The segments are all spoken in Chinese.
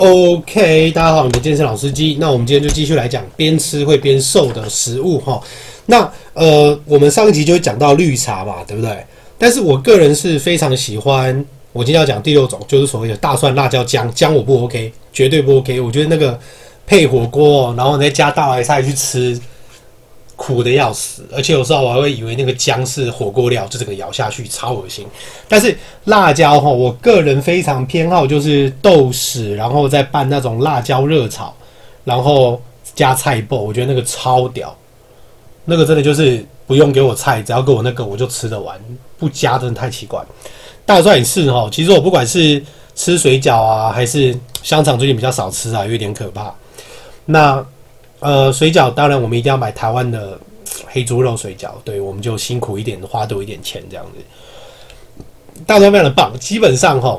OK，大家好，你们健身老司机。那我们今天就继续来讲边吃会边瘦的食物哈。那呃，我们上一集就讲到绿茶嘛，对不对？但是我个人是非常喜欢，我今天要讲第六种，就是所谓的大蒜、辣椒、姜。姜我不 OK，绝对不 OK。我觉得那个配火锅，然后再加大白菜去吃。苦的要死，而且有时候我还会以为那个姜是火锅料，就这个咬下去超恶心。但是辣椒哈，我个人非常偏好，就是豆豉，然后再拌那种辣椒热炒，然后加菜爆，我觉得那个超屌。那个真的就是不用给我菜，只要给我那个我就吃得完，不加真的太奇怪。大蒜也是哈，其实我不管是吃水饺啊，还是香肠，最近比较少吃啊，有点可怕。那。呃，水饺当然我们一定要买台湾的黑猪肉水饺，对，我们就辛苦一点，花多一点钱这样子。大蒜非常的棒，基本上哈，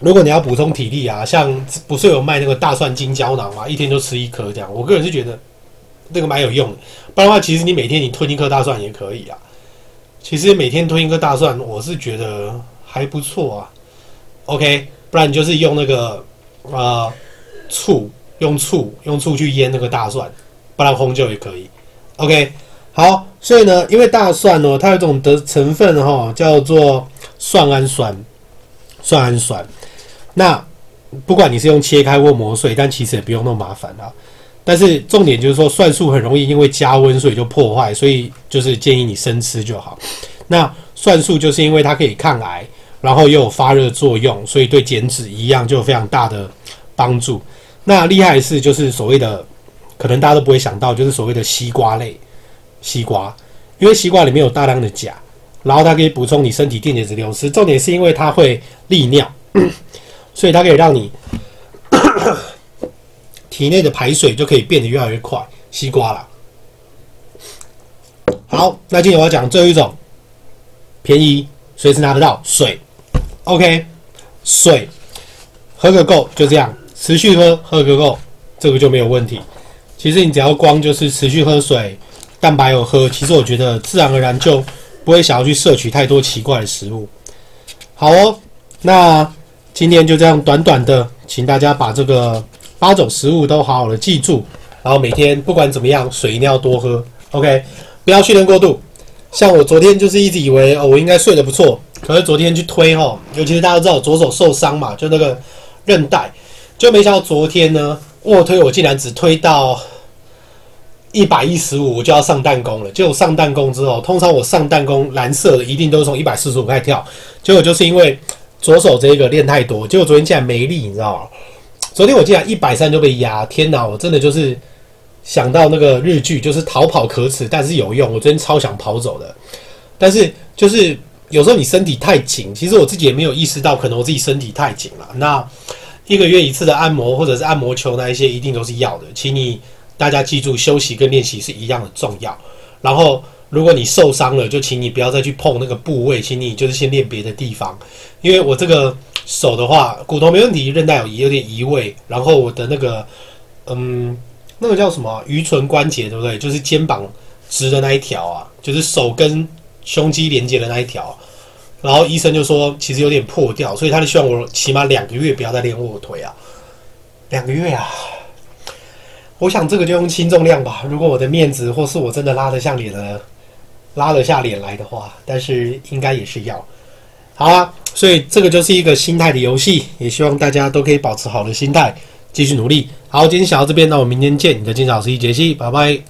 如果你要补充体力啊，像不是有卖那个大蒜精胶囊嘛，一天就吃一颗这样，我个人是觉得这个蛮有用的。不然的话，其实你每天你吞一颗大蒜也可以啊。其实每天吞一颗大蒜，我是觉得还不错啊。OK，不然你就是用那个呃醋。用醋用醋去腌那个大蒜，不然红酒也可以。OK，好，所以呢，因为大蒜呢，它有一种的成分哈，叫做蒜氨酸，蒜氨酸。那不管你是用切开或磨碎，但其实也不用那么麻烦啊。但是重点就是说，蒜素很容易因为加温所以就破坏，所以就是建议你生吃就好。那蒜素就是因为它可以抗癌，然后又有发热作用，所以对减脂一样就有非常大的帮助。那厉害的是，就是所谓的，可能大家都不会想到，就是所谓的西瓜类西瓜，因为西瓜里面有大量的钾，然后它可以补充你身体电解质流失。重点是因为它会利尿，所以它可以让你 体内的排水就可以变得越来越快。西瓜啦，好，那今天我要讲最后一种便宜，随时拿得到水。OK，水喝个够，就这样。持续喝，喝个够，这个就没有问题。其实你只要光就是持续喝水，蛋白有喝，其实我觉得自然而然就不会想要去摄取太多奇怪的食物。好哦，那今天就这样短短的，请大家把这个八种食物都好好的记住，然后每天不管怎么样，水一定要多喝。OK，不要训练过度。像我昨天就是一直以为哦，我应该睡得不错，可是昨天去推哈，尤其是大家都知道我左手受伤嘛，就那个韧带。就没想到昨天呢，卧推我竟然只推到一百一十五，我就要上弹弓了。结果上弹弓之后，通常我上弹弓蓝色的一定都是从一百四十五开始跳。结果就是因为左手这个练太多，结果昨天竟然没力，你知道吗？昨天我竟然一百三就被压，天哪！我真的就是想到那个日剧，就是逃跑可耻，但是有用。我昨天超想跑走的，但是就是有时候你身体太紧，其实我自己也没有意识到，可能我自己身体太紧了。那。一个月一次的按摩或者是按摩球那一些一定都是要的，请你大家记住，休息跟练习是一样的重要。然后，如果你受伤了，就请你不要再去碰那个部位，请你就是先练别的地方。因为我这个手的话，骨头没问题，韧带有有点移位，然后我的那个嗯，那个叫什么盂唇关节，对不对？就是肩膀直的那一条啊，就是手跟胸肌连接的那一条。然后医生就说，其实有点破掉，所以他就希望我起码两个月不要再练卧推啊。两个月啊，我想这个就用轻重量吧。如果我的面子或是我真的拉得像脸了，拉得下脸来的话，但是应该也是要。好啊，所以这个就是一个心态的游戏，也希望大家都可以保持好的心态，继续努力。好，今天讲到这边，那我们明天见。你的金老师杰西，拜拜。